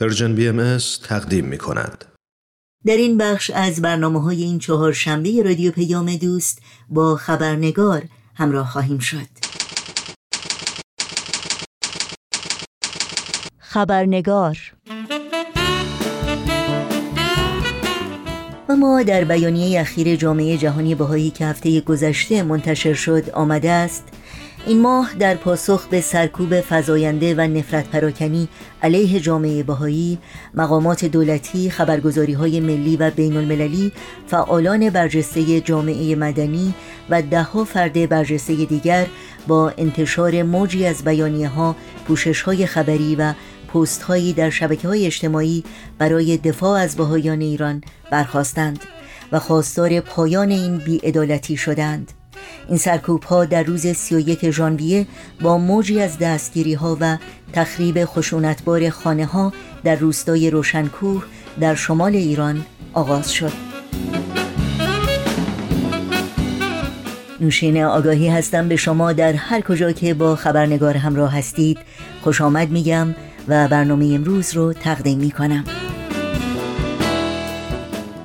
Persian BMS تقدیم می کند. در این بخش از برنامه های این چهار شنبه رادیو پیام دوست با خبرنگار همراه خواهیم شد. خبرنگار و ما در بیانیه اخیر جامعه جهانی بهایی که هفته گذشته منتشر شد آمده است این ماه در پاسخ به سرکوب فزاینده و نفرت پراکنی علیه جامعه بهایی مقامات دولتی، خبرگزاری های ملی و بین المللی، فعالان برجسته جامعه مدنی و دهها فرد برجسته دیگر با انتشار موجی از بیانیه ها، خبری و پست هایی در شبکه های اجتماعی برای دفاع از بهایان ایران برخواستند و خواستار پایان این بیعدالتی شدند. این سرکوب ها در روز 31 ژانویه با موجی از دستگیری ها و تخریب خشونتبار خانه ها در روستای روشنکوه در شمال ایران آغاز شد. نوشین آگاهی هستم به شما در هر کجا که با خبرنگار همراه هستید. خوش آمد میگم و برنامه امروز رو تقدیم می کنم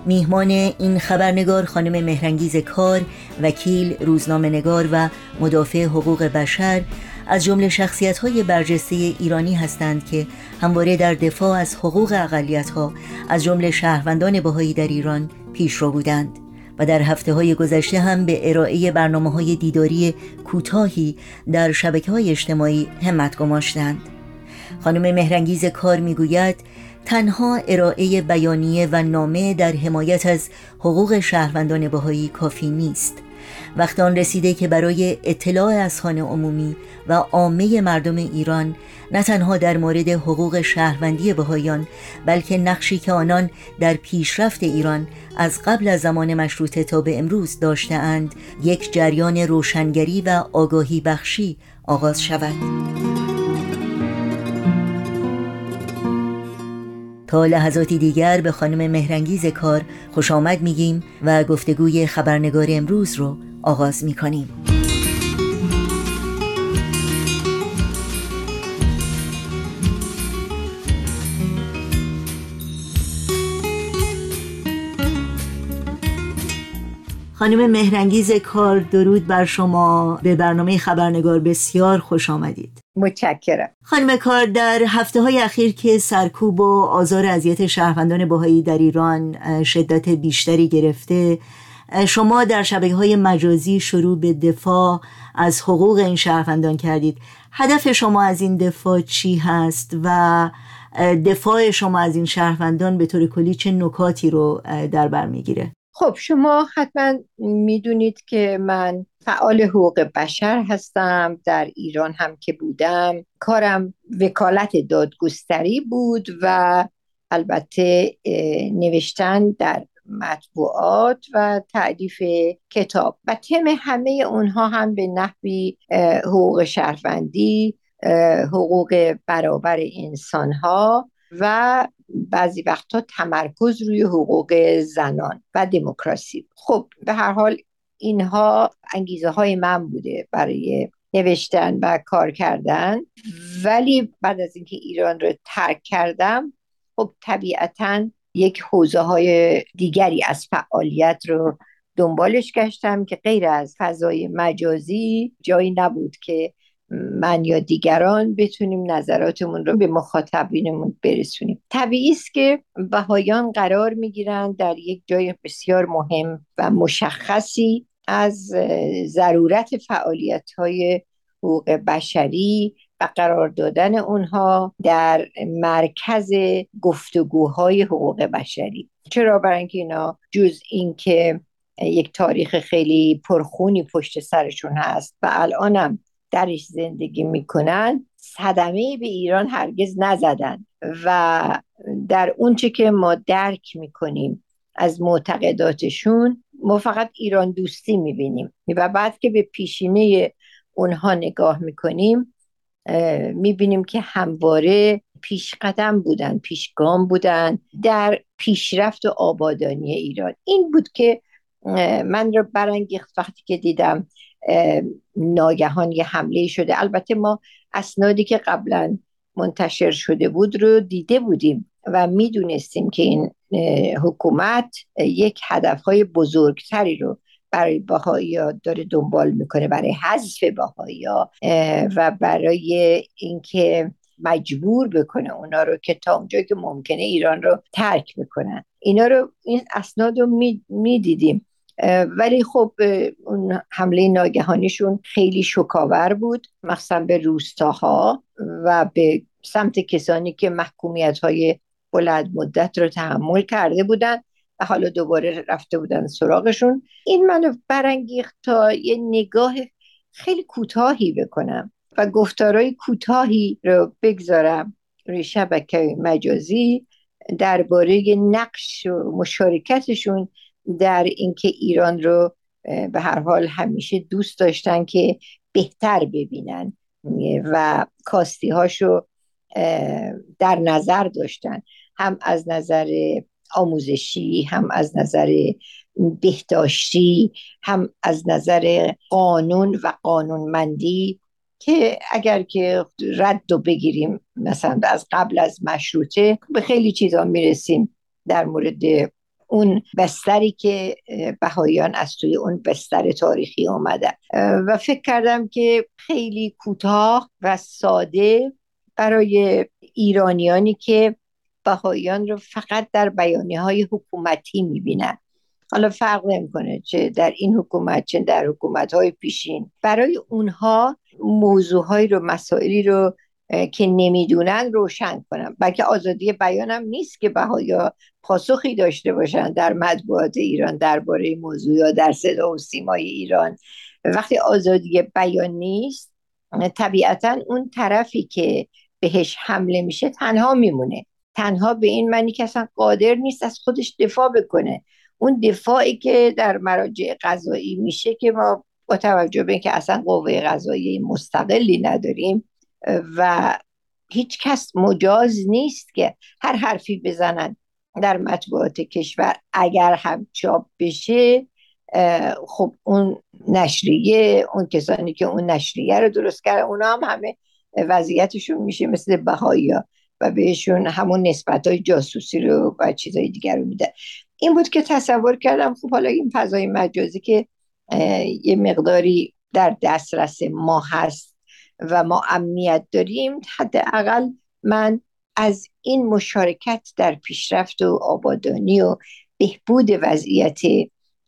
میهمان این خبرنگار خانم مهرنگیز کار وکیل روزنامه نگار و مدافع حقوق بشر از جمله شخصیت های برجسته ایرانی هستند که همواره در دفاع از حقوق اقلیت ها از جمله شهروندان بهایی در ایران پیشرو بودند و در هفته های گذشته هم به ارائه برنامه های دیداری کوتاهی در شبکه های اجتماعی همت گماشتند. خانم مهرنگیز کار می‌گوید تنها ارائه بیانیه و نامه در حمایت از حقوق شهروندان بهایی کافی نیست. وقت آن رسیده که برای اطلاع از خانه عمومی و عامه مردم ایران نه تنها در مورد حقوق شهروندی بهایان بلکه نقشی که آنان در پیشرفت ایران از قبل از زمان مشروطه تا به امروز داشتهاند یک جریان روشنگری و آگاهی بخشی آغاز شود. تا لحظاتی دیگر به خانم مهرنگیز کار خوش آمد میگیم و گفتگوی خبرنگار امروز رو آغاز می‌کنیم. خانم مهرنگیز کار درود بر شما. به برنامه خبرنگار بسیار خوش آمدید. متشکرم. خانم کار در هفته های اخیر که سرکوب و آزار اذیت شهروندان باهایی در ایران شدت بیشتری گرفته شما در شبکه های مجازی شروع به دفاع از حقوق این شهروندان کردید. هدف شما از این دفاع چی هست و دفاع شما از این شهروندان به طور کلی چه نکاتی رو در بر می‌گیره؟ خب شما حتما می‌دونید که من فعال حقوق بشر هستم در ایران هم که بودم. کارم وکالت دادگستری بود و البته نوشتن در مطبوعات و تعریف کتاب. و تم همه اونها هم به نحوی حقوق شهروندی حقوق برابر انسان ها و بعضی وقتها تمرکز روی حقوق زنان و دموکراسی. خب به هر حال اینها انگیزه های من بوده برای نوشتن و کار کردن. ولی بعد از اینکه ایران رو ترک کردم خب طبیعتا یک حوزه های دیگری از فعالیت رو دنبالش گشتم که غیر از فضای مجازی جایی نبود که من یا دیگران بتونیم نظراتمون رو به مخاطبینمون برسونیم. طبیعی است که بهایان قرار می‌گیرند در یک جای بسیار مهم و مشخصی از ضرورت فعالیت های حقوق بشری و قرار دادن اونها در مرکز گفتگوهای حقوق بشری. چرا؟ برای اینکه اینا جز اینکه یک تاریخ خیلی پرخونی پشت سرشون هست و الانم درش زندگی می‌کنن صدمه به ایران هرگز نزدن و در اونچه که ما درک می‌کنیم از معتقداتشون ما فقط ایران دوستی می‌بینیم. و بعد که به پیشینه اونها نگاه می‌کنیم می‌بینیم که همواره پیش قدم بودن پیشگام بودن در پیشرفت و آبادانی ایران. این بود که من رو برانگیخت وقتی که دیدم ناگهان یه حمله شده. البته ما اسنادی که قبلا منتشر شده بود رو دیده بودیم و می‌دونستیم که این حکومت یک هدفهای بزرگتری رو برای باهایی داره دنبال می‌کنه برای حذف باهایی و برای اینکه مجبور بکنه اونا رو که تا اونجایی که ممکنه ایران رو ترک می‌کنن اینا رو این اسناد رو می‌دیدیم. ولی خب اون حمله ناگهانیشون خیلی شکاور بود مخصوصا به روستاها و به سمت کسانی که محکومیت های بلند مدت رو تحمل کرده بودن و حالا دوباره رفته بودن سراغشون. این منو برانگیخت تا یه نگاه خیلی کوتاهی بکنم و گفتارهای کوتاهی رو بگذارم روی شبکه مجازی درباره نقش و مشارکتشون در اینکه ایران رو به هر حال همیشه دوست داشتن که بهتر ببینن و کاستی هاشو در نظر داشتن. هم از نظر آموزشی هم از نظر بهداشتی هم از نظر قانون و قانونمندی که اگر که رد و بگیریم مثلا از قبل از مشروطه به خیلی چیزا می‌رسیم در مورد اون بستری که بهاییان از توی اون بستر تاریخی آمده و فکر کردم که خیلی کوتاه و ساده برای ایرانیانی که بهاییان رو فقط در بیانیه های حکومتی می‌بینن. حالا فرق نمی‌کنه چه در این حکومت چه در حکومت های پیشین. برای اونها موضوع رو مسائلی رو که نمی‌دونن روشن کنم بلکه آزادی بیانم نیست که بهایا پاسخی داشته باشن در مطبوعات ایران درباره موضوع یا در صدا و سیمای ایران. وقتی آزادی بیان نیست طبیعتا اون طرفی که بهش حمله میشه تنها میمونه. تنها به این معنی که اصلا قادر نیست از خودش دفاع بکنه. اون دفاعی که در مراجع قضایی میشه که ما با توجه به اینکه اصلا قوه قضایی مستقلی نداریم و هیچ کس مجاز نیست که هر حرفی بزنن در مطبوعات کشور. اگر هم چاپ بشه خب اون نشریه اون کسانی که اون نشریه رو درست کرده اونا هم همه وضعیتشون میشه مثل بهایی ها و بهشون همون نسبت های جاسوسی رو و چیزهای دیگر رو میده. این بود که تصور کردم خب حالا این فضای مجازی که یه مقداری در دسترس ما هست و ما امنیت داریم حداقل من از این مشارکت در پیشرفت و آبادانی و بهبود وضعیت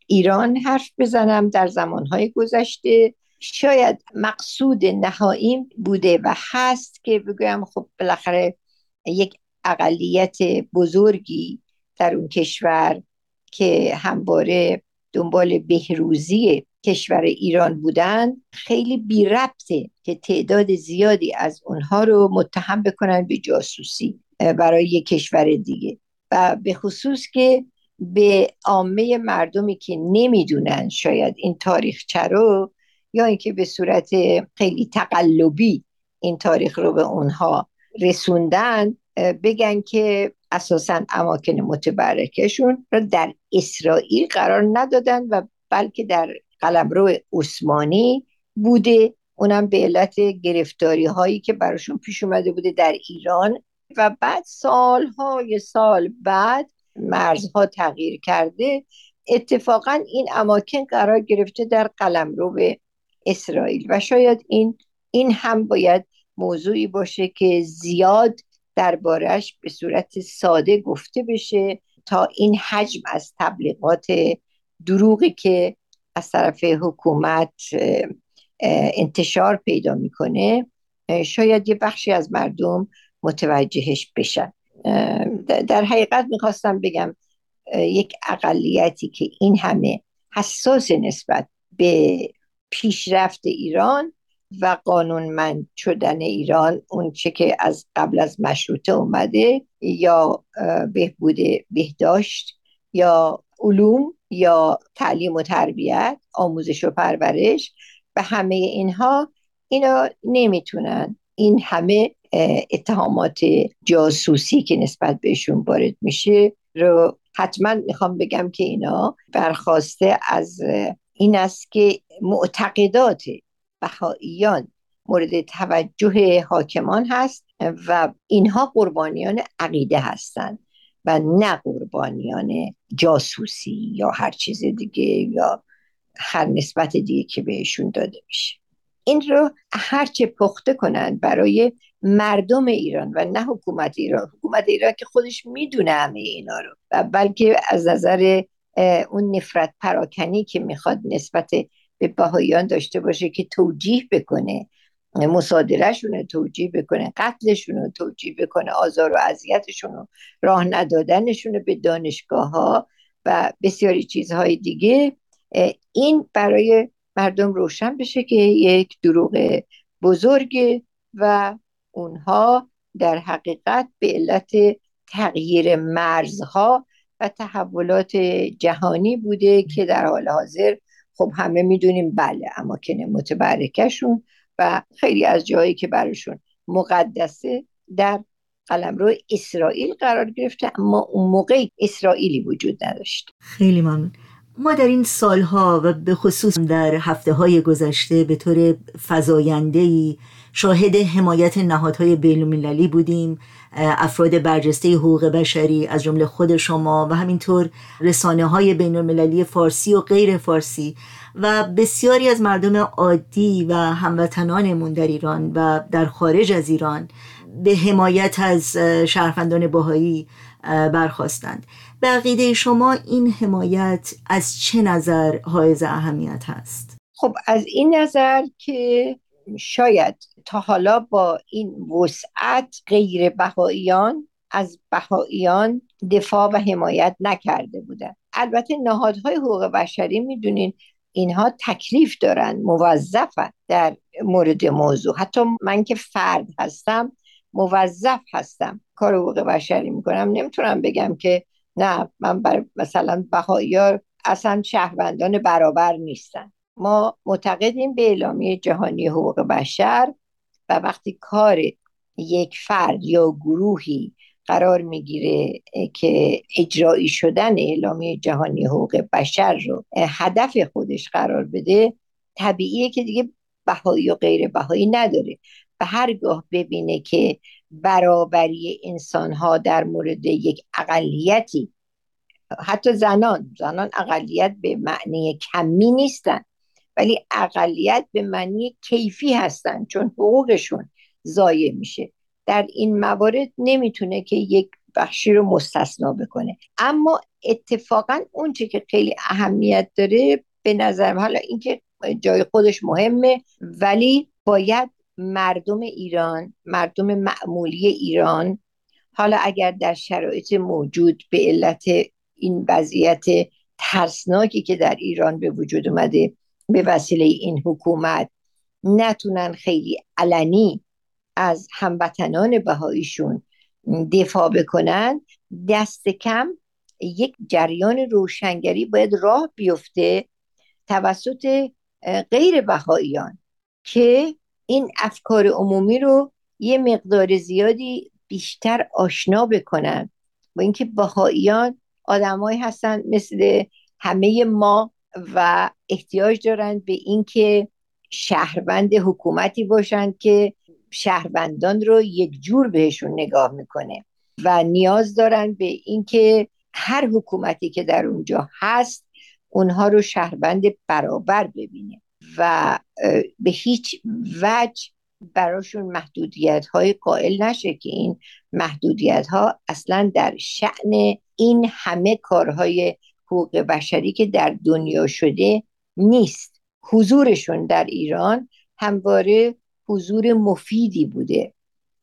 ایران حرف بزنم در زمانهای گذشته. شاید مقصود نهاییم بوده و هست که بگویم خب بالاخره یک اقلیت بزرگی در اون کشور که همواره دنبال بهروزی کشور ایران بودن. خیلی بی ربطه که تعداد زیادی از اونها رو متهم بکنن به جاسوسی برای یک کشور دیگه. و به خصوص که به عامه مردمی که نمی‌دونن شاید این تاریخ رو یا اینکه به صورت خیلی تقلبی این تاریخ رو به اونها رسوندن بگن که اساسا اماکن متبرکشون رو در اسرائیل قرار ندادن و بلکه در قلمرو عثمانی بوده. اونم به علت گرفتاری هایی که براشون پیش اومده بوده در ایران. و بعد سالهای سال بعد مرزها تغییر کرده. اتفاقا این اماکن قرار گرفته در قلمرو اسرائیل. و شاید این این هم باید موضوعی باشه که زیاد دربارش به صورت ساده گفته بشه تا این حجم از تبلیغات دروغی که از طرف حکومت انتشار پیدا می‌کنه شاید یه بخشی از مردم متوجهش بشن. در حقیقت می‌خواستم بگم یک اقلیتی که این همه حساس نسبت به پیشرفت ایران و قانونمند شدن ایران اون چه که از قبل از مشروطه اومده یا بهبود بهداشت یا علوم یا تعلیم و تربیت آموزش و پرورش و همه اینها اینا نمی‌تونن. این همه اتهامات جاسوسی که نسبت بهشون وارد میشه رو حتما می‌خوام بگم که اینا برخواسته از این است که معتقدات بهاییان مورد توجه حاکمان هست و اینها قربانیان عقیده هستند و نه قربانیان جاسوسی یا هر چیز دیگه یا هر نسبت دیگه که بهشون داده میشه. این رو هرچه پخته کنند برای مردم ایران و نه حکومت ایران. حکومت ایران که خودش می‌دونه همه اینا رو و بلکه از نظر اون نفرت پراکنی که می‌خواد نسبت به بهاییان داشته باشه که توجیه بکنه. مصادرهشون رو توجیه بکنه قتلشون رو توجیه بکنه آزار و اذیتشون رو راه ندادنشون به دانشگاه ها و بسیاری چیزهای دیگه. این برای مردم روشن بشه که یک دروغ بزرگ و اونها در حقیقت به علت تغییر مرزها و تحولات جهانی بوده که در حال حاضر خب همه می‌دونیم بله اماکن متبرکشون و خیلی از جایی که براشون مقدسه در قلمرو اسرائیل قرار گرفته اما اون موقع اسرائیلی وجود نداشت. خیلی ممنون. ما در این سالها و به خصوص در هفته های گذشته به طور فضاینده شاهد حمایت نهادهای بینالمللی بودیم. افراد برجسته حقوق بشری از جمله خود شما و همینطور رسانه های بین فارسی و غیر فارسی و بسیاری از مردم عادی و هموطنانمون در ایران و در خارج از ایران به حمایت از شهروندان باهایی برخواستند به عقیده شما این حمایت از چه نظر حائز اهمیت هست؟ خب از این نظر که شاید تا حالا با این وسعت غیر بهاییان از بهاییان دفاع و حمایت نکرده بودن. البته نهادهای حقوق بشری می‌دونین اینها تکلیف دارن موظفن در مورد موضوع. حتی من که فرد هستم موظف هستم کار حقوق بشری می‌کنم. نمی‌تونم بگم که نه من بر مثلا بهاییار اصلا شهروندان برابر نیستن. ما معتقدیم به اعلامیه جهانی حقوق بشر و وقتی کار یک فرد یا گروهی قرار می‌گیره که اجرایی شدن اعلامیه جهانی حقوق بشر رو هدف خودش قرار بده طبیعیه که دیگه بهایی و غیر بهایی نداره. و هرگاه ببینه که برابری انسان ها در مورد یک اقلیتی حتی زنان زنان اقلیت به معنی کمی نیستن. ولی اقلیت به معنی کیفی هستن چون حقوقشون ضایع میشه. در این موارد نمی‌تونه که یک بخشی رو مستثنا بکنه. اما اتفاقا اونچه که خیلی اهمیت داره به نظرم حالا اینکه جای خودش مهمه ولی باید مردم ایران مردم معمولی ایران حالا اگر در شرایط موجود به علت این وضعیت ترسناکی که در ایران به وجود اومده به وسیله این حکومت نتونن خیلی علنی از هموطنان بهاییشون دفاع بکنن دست کم یک جریان روشنگری باید راه بیفته توسط غیر بهاییان که این افکار عمومی رو یه مقدار زیادی بیشتر آشنا بکنن. با اینکه بهاییان آدمایی هستن مثل همه ما و احتیاج دارند به اینکه شهروند حکومتی باشند که شهروندان رو یک جور بهشون نگاه می‌کنه و نیاز دارن به اینکه هر حکومتی که در اونجا هست اونها رو شهروند برابر ببینه و به هیچ وجه براشون محدودیت های قائل نشه که این محدودیت ها اصلا در شعن این همه کارهای حقوق بشری که در دنیا شده نیست. حضورشون در ایران همواره حضور مفیدی بوده.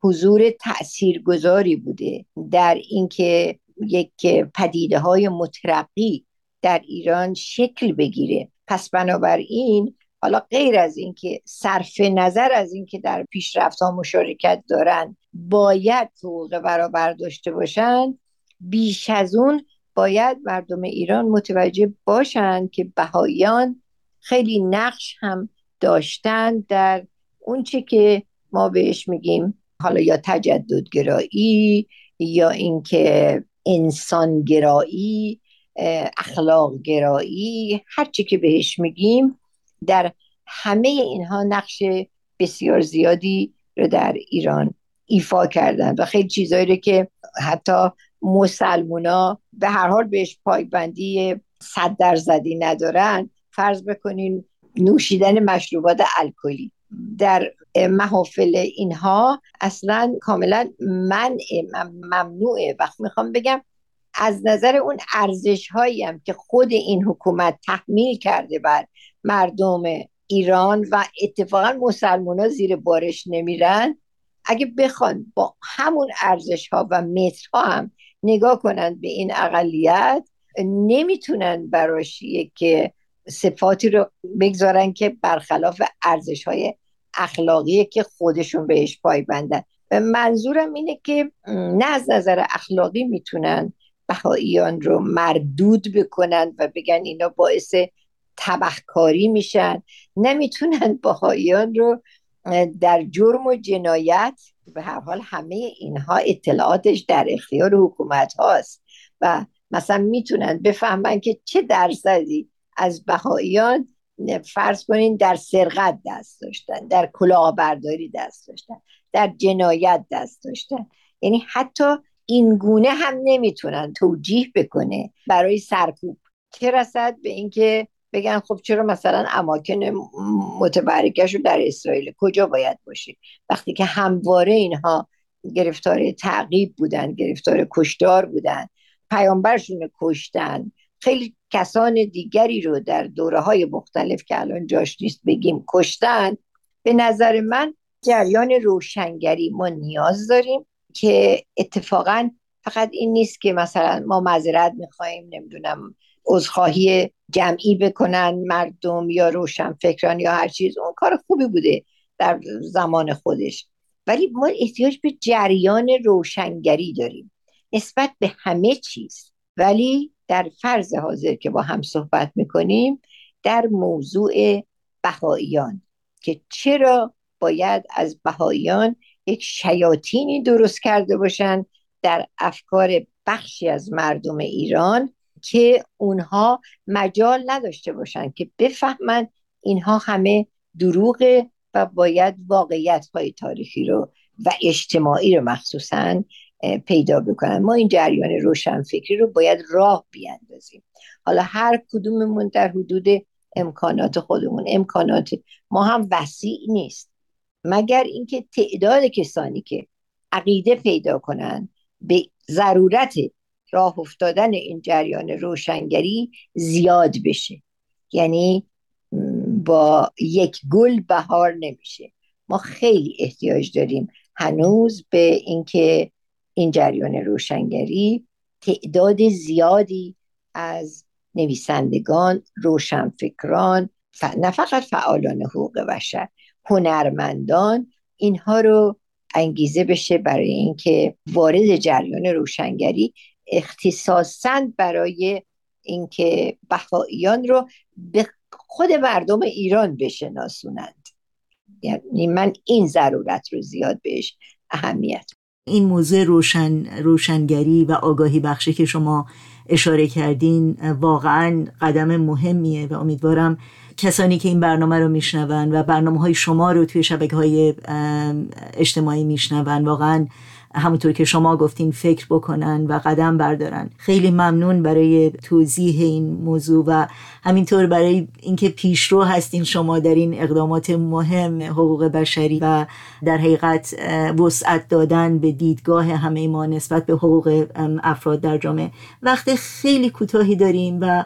حضور تاثیرگذاری بوده. در اینکه یک پدیده های مترقی در ایران شکل بگیره. پس بنابراین حالا غیر از اینکه صرف نظر از اینکه در پیشرفت ها مشارکت دارن باید حقوق برابر داشته باشن بیش از اون باید مردم ایران متوجه باشند که بهاییان خیلی نقش هم داشتن در اونچه که ما بهش میگیم حالا یا تجددگرایی یا اینکه انسانگرایی اخلاق گرایی هرچی که بهش میگیم در همه اینها نقش بسیار زیادی رو در ایران ایفا کردن. و خیلی چیزایی رو که حتی مسلمونا به هر حال بهش پایبندی صد درصدی ندارن. فرض بکنین نوشیدن مشروبات الکلی در محافل اینها اصلا کاملا من ممنوعه. وقت می‌خوام بگم از نظر اون ارزش هایی هم که خود این حکومت تحمیل کرده بر مردم ایران و اتفاقا مسلمان ها زیر بارش نمیرن اگه بخوان با همون ارزش ها و مترها هم نگاه کنند به این اقلیت نمی‌تونن براش که صفاتی رو بگذارن که برخلاف ارزش های اخلاقی که خودشون بهش پایبندن. منظورم اینه که نه از نظر اخلاقی می‌تونن بهاییان رو مردود بکنن و بگن اینا باعث تبهکاری میشن. نمی‌تونن بهاییان رو در جرم و جنایت به هر حال همه اینها اطلاعاتش در اختیار حکومت هاست و مثلا می‌تونن بفهمن که چه درصدی از بهاییان فرض کنین در سرقت دست داشتن در کلاهبرداری دست داشتن در جنایت دست داشتن. یعنی حتی این گونه هم نمی‌تونن توجیه بکنه برای سرکوب. چه رسد به اینکه بگن خب چرا مثلا اماکن متبرکش رو در اسرائیل کجا باید باشه؟ وقتی که همواره اینها گرفتار تعقیب بودن گرفتار کشتار بودن پیامبرشون کشتن خیلی کسان دیگری رو در دوره های مختلف که الان جاش نیست بگیم کشتن به نظر من جریان روشنگری ما نیاز داریم که اتفاقا فقط این نیست که مثلا ما معذرت می‌خواهیم نمی‌دونم عذرخواهی جمعی بکنن مردم یا روشن فکران یا هر چیز اون کار خوبی بوده در زمان خودش. ولی ما احتیاج به جریان روشنگری داریم. نسبت به همه چیز. ولی در فرض حاضر که با هم صحبت می‌کنیم در موضوع بهاییان. که چرا باید از بهاییان یک شیاطینی درست کرده باشن در افکار بخشی از مردم ایران که اونها مجال نداشته باشن که بفهمن اینها همه دروغه و باید واقعیت های تاریخی رو و اجتماعی رو مخصوصا پیدا بکنن. ما این جریان روشن فکری رو باید راه بیاندازیم. حالا هر کدوممون در حدود امکانات خودمون. امکانات ما هم وسیع نیست. مگر اینکه تعداد کسانی که عقیده پیدا کنن به ضرورت راه افتادن این جریان روشنگری زیاد بشه. یعنی با یک گل بهار نمیشه. ما خیلی احتیاج داریم هنوز به اینکه این جریان روشنگری تعداد زیادی از نویسندگان روشنفکران نه فقط فعالان حقوق بشر هنرمندان اینها رو انگیزه بشه برای اینکه وارد جریان روشنگری اختصاصا برای اینکه بهاییان رو به خود مردم ایران بشناسونند. یعنی من این ضرورت رو زیاد بهش اهمیت این موضوع روشن روشنگری و آگاهی بخشی که شما اشاره کردین واقعا قدم مهمیه و امیدوارم کسانی که این برنامه رو میشنون و برنامه های شما رو توی شبکه های اجتماعی میشنون واقعا همونطور که شما گفتین فکر بکنن و قدم بردارن. خیلی ممنون برای توضیح این موضوع و همینطور برای اینکه پیشرو هستین شما در این اقدامات مهم حقوق بشری و در حقیقت وسعت دادن به دیدگاه همه ما نسبت به حقوق افراد در جامعه. وقت خیلی کوتاهی داریم و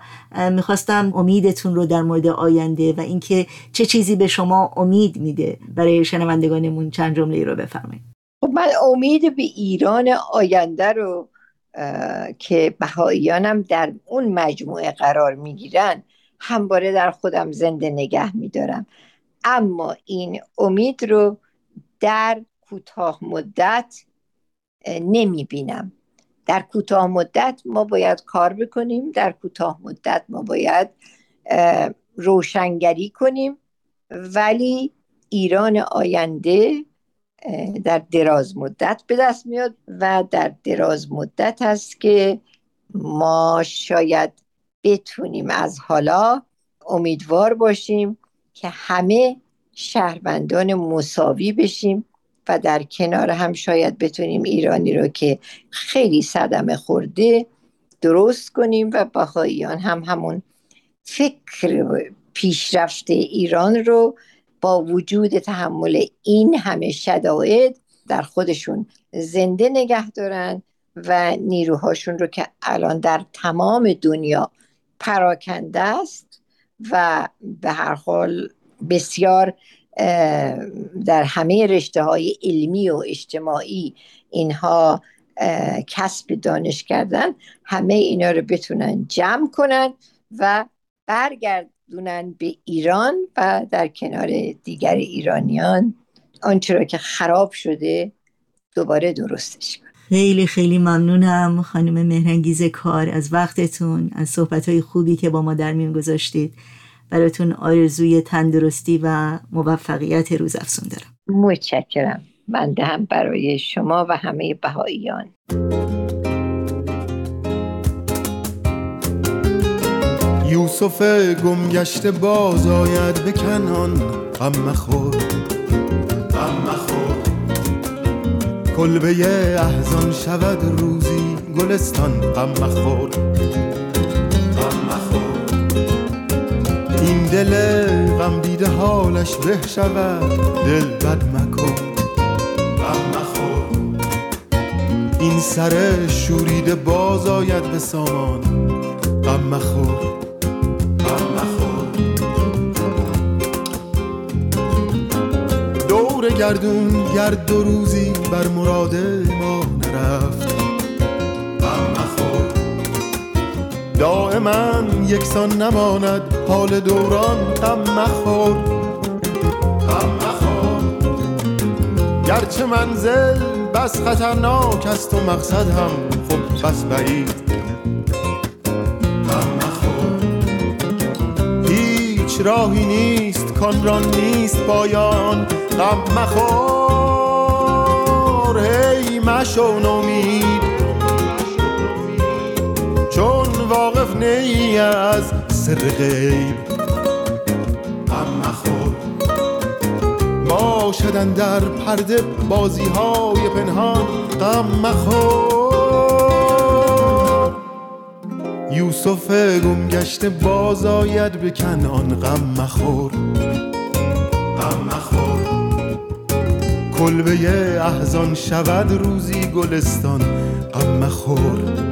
می‌خواستم امیدتون رو در مورد آینده و اینکه چه چیزی به شما امید میده برای شنوندگانمون چند جمله رو بفرمایید. خب من امید به ایران آینده رو که بهاییانم در اون مجموعه قرار می‌گیرن همواره در خودم زنده نگه میدارم. اما این امید رو در کوتاه مدت نمی بینم در کوتاه مدت ما باید کار بکنیم در کوتاه مدت ما باید روشنگری کنیم. ولی ایران آینده در دراز مدت به دست میاد و در دراز مدت هست که ما شاید بتونیم از حالا امیدوار باشیم که همه شهروندان مساوی بشیم و در کنار هم شاید بتونیم ایرانی رو که خیلی صدمه خورده درست کنیم و بهاییان هم همون فکر پیشرفت ایران رو با وجود تحمل این همه شدائد در خودشون زنده نگه دارن و نیروهاشون رو که الان در تمام دنیا پراکنده است و به هر حال بسیار در همه رشته های علمی و اجتماعی اینها کسب دانش کردن همه اینا رو بتونن جمع کنن و برگردونن به ایران و در کنار دیگر ایرانیان آنچه را که خراب شده دوباره درستش کنن. خیلی خیلی ممنونم خانم مهرنگیز کار از وقتتون از صحبت خوبی که با ما در میون گذاشتید. براتون آرزوی تندرستی و موفقیت روز افسون دارم. متشکرم. بنده هم برای شما و همه بهاییان. یوسف گمگشته باز آید به کنان. غم مخور. غم مخور. کلبه احزان شود روزی گلستان. غم مخور. این دل غم دیده حالش به شود. دل بد مکن. غم مخور. این سر شوریده باز آید به سامان. غم مخور. گردون گرد دو روزی بر مراد ما نرفت. دائما یکسان نماند حال دوران غم مخور. گرچه منزل بس خطرناک است و مقصد هم خب بس بعید. هیچ راهی نیست کان نیست پایان غم مخور هی مشو نومید. چون واقف نی از سر غیب غم مخور. ما شدن در پرده بازی های پنهان غم مخور. یوسف گم گشته باز آید به کنان غم مخور. غم مخور. کلبه احزان شود روزی گلستان غم مخور.